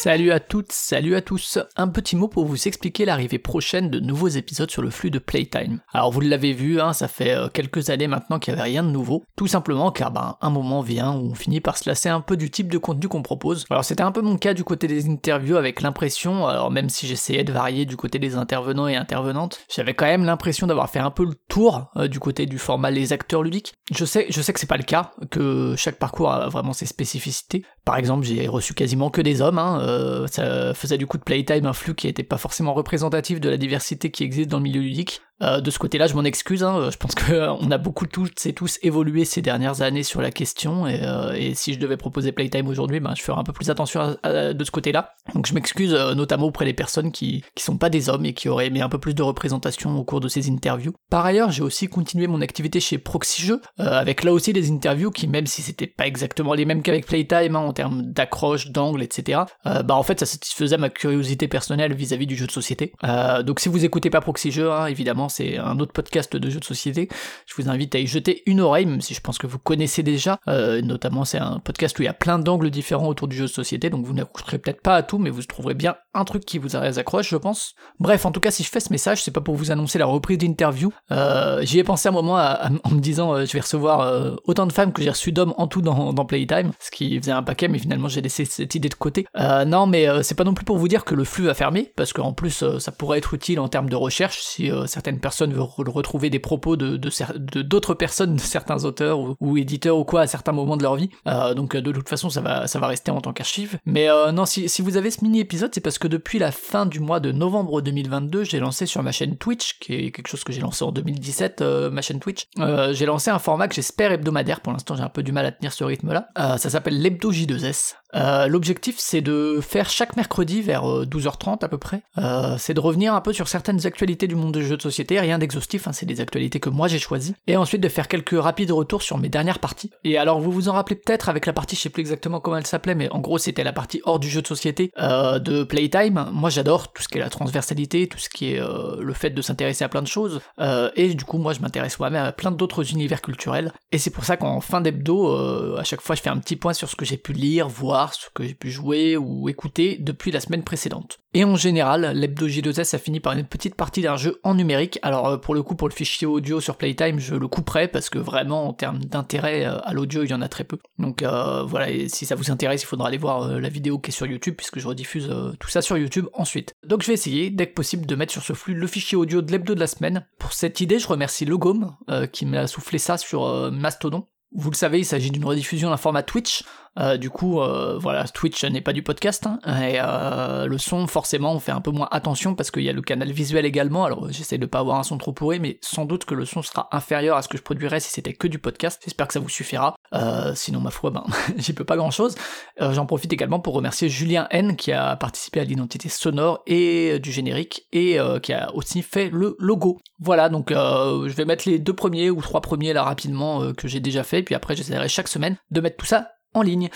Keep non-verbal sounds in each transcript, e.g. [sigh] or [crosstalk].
Salut à toutes, salut à tous. Un petit mot pour vous expliquer l'arrivée prochaine de nouveaux épisodes sur le flux de Playtime. Alors vous l'avez vu, hein, ça fait euh, quelques années maintenant qu'il n'y avait rien de nouveau. Tout simplement car ben, un moment vient où on finit par se lasser un peu du type de contenu qu'on propose. Alors c'était un peu mon cas du côté des interviews avec l'impression, alors même si j'essayais de varier du côté des intervenants et intervenantes, j'avais quand même l'impression d'avoir fait un peu le tour euh, du côté du format les acteurs ludiques. Je sais, je sais que c'est pas le cas, que chaque parcours a vraiment ses spécificités. Par exemple, j'ai reçu quasiment que des hommes, hein, euh, ça faisait du coup de Playtime un flux qui n'était pas forcément représentatif de la diversité qui existe dans le milieu ludique. Euh, de ce côté-là, je m'en excuse. hein, Je pense que euh, a beaucoup et tous évolué ces dernières années sur la question, et, euh, si je devais proposer Playtime aujourd'hui, ben, je ferais un peu plus attention à- de ce côté-là. Donc je m'excuse euh, notamment auprès des personnes qui qui sont pas des hommes et qui auraient aimé un peu plus de représentation au cours de ces interviews. Par ailleurs, j'ai aussi continué mon activité chez Proxy Jeux, euh, avec là aussi des interviews qui, même si c'était pas exactement les mêmes qu'avec Playtime hein, en termes d'accroche, d'angle, etc. euh, bah en fait ça satisfaisait ma curiosité personnelle vis-à-vis du jeu de société. Euh, donc si vous écoutez pas Proxy Jeux, hein, évidemment c'est un autre podcast de jeux de société. Je vous invite à y jeter une oreille, même si je pense que vous connaissez déjà. Euh, notamment c'est un podcast où il y a plein d'angles différents autour du jeu de société, donc vous n'accrocherez peut-être pas à tout, mais vous trouverez bien un truc qui vous accroche, je pense. Bref, en tout cas, si je fais ce message, c'est pas pour vous annoncer la reprise d'interview. Euh, J'y ai pensé un moment en me disant, euh, je vais recevoir euh, autant de femmes que j'ai reçu d'hommes en tout dans, Playtime, ce qui faisait un paquet, mais finalement j'ai laissé cette idée de côté. Euh, non, mais c'est pas non plus pour vous dire que le flux va fermer, parce qu'en plus ça pourrait être utile en termes de recherche si certaines personnes veulent re- retrouver des propos de de cer- de d'autres personnes, de certains auteurs ou, ou éditeurs ou quoi à certains moments de leur vie. Donc de toute façon ça va ça va rester en tant qu'archive. Mais non, si, si vous avez ce mini épisode, c'est parce que depuis la fin du mois de novembre 2022, j'ai lancé sur ma chaîne Twitch, qui est quelque chose que j'ai lancé en 2017, euh, ma chaîne Twitch. Euh, j'ai lancé un format que j'espère hebdomadaire. Pour l'instant, j'ai un peu du mal à tenir ce rythme-là. Euh, ça s'appelle l'hebdo J2S. Euh, L'objectif, c'est de faire chaque mercredi vers euh, 12h30 à peu près. Euh, c'est de revenir un peu sur certaines actualités du monde des jeux de société, rien d'exhaustif, hein, c'est des actualités que moi j'ai choisies. Et ensuite de faire quelques rapides retours sur mes dernières parties. Et alors, vous vous en rappelez peut-être avec la partie, je sais plus exactement comment elle s'appelait, mais en gros, c'était la partie hors du jeu de société euh, de Playtime. Moi, j'adore tout ce qui est la transversalité, tout ce qui est euh, le fait de s'intéresser à plein de choses. Euh, et du coup, moi, je m'intéresse moi-même à plein d'autres univers culturels. Et c'est pour ça qu'en fin d'hebdo, euh, à chaque fois, je fais un petit point sur ce que j'ai pu lire, voir, ce que j'ai pu jouer ou écouter depuis la semaine précédente. Et en général, l'hebdo J2S, ça finit par une petite partie d'un jeu en numérique. Alors, euh, pour le coup, pour le fichier audio sur Playtime, je le couperai parce que vraiment, en termes d'intérêt euh, à l'audio, il y en a très peu. Donc euh, voilà, et si ça vous intéresse, il faudra aller voir la vidéo qui est sur YouTube, puisque je rediffuse tout ça sur YouTube ensuite. Donc je vais essayer, dès que possible, de mettre sur ce flux le fichier audio de l'hebdo de la semaine. Pour cette idée, je remercie Logome, qui m'a soufflé ça sur Mastodon. Vous le savez, il s'agit d'une rediffusion d'un format Twitch. Euh, du coup, euh, voilà, Twitch n'est pas du podcast. hein, et euh, le son, forcément, on fait un peu moins attention parce qu'il y a le canal visuel également. Alors, j'essaie de pas avoir un son trop pourri, mais sans doute que le son sera inférieur à ce que je produirais si c'était que du podcast. J'espère que ça vous suffira. Euh, sinon, ma foi, ben, [laughs] j'y peux pas grand chose. J'en profite également pour remercier Julien N qui a participé à l'identité sonore et euh, du générique et euh, qui a aussi fait le logo. Voilà, donc euh, je vais mettre les deux premiers ou trois premiers là rapidement euh, que j'ai déjà fait, puis après j'essaierai chaque semaine de mettre tout ça ligne.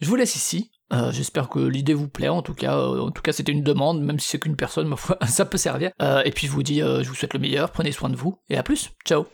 Je vous laisse ici. Euh, J'espère que l'idée vous plaît. En tout cas, euh, en tout cas, c'était une demande, même si c'est qu'une personne, ma foi, [laughs] ça peut servir. Euh, et puis je vous dis, je vous souhaite le meilleur. Prenez soin de vous et à plus. Ciao.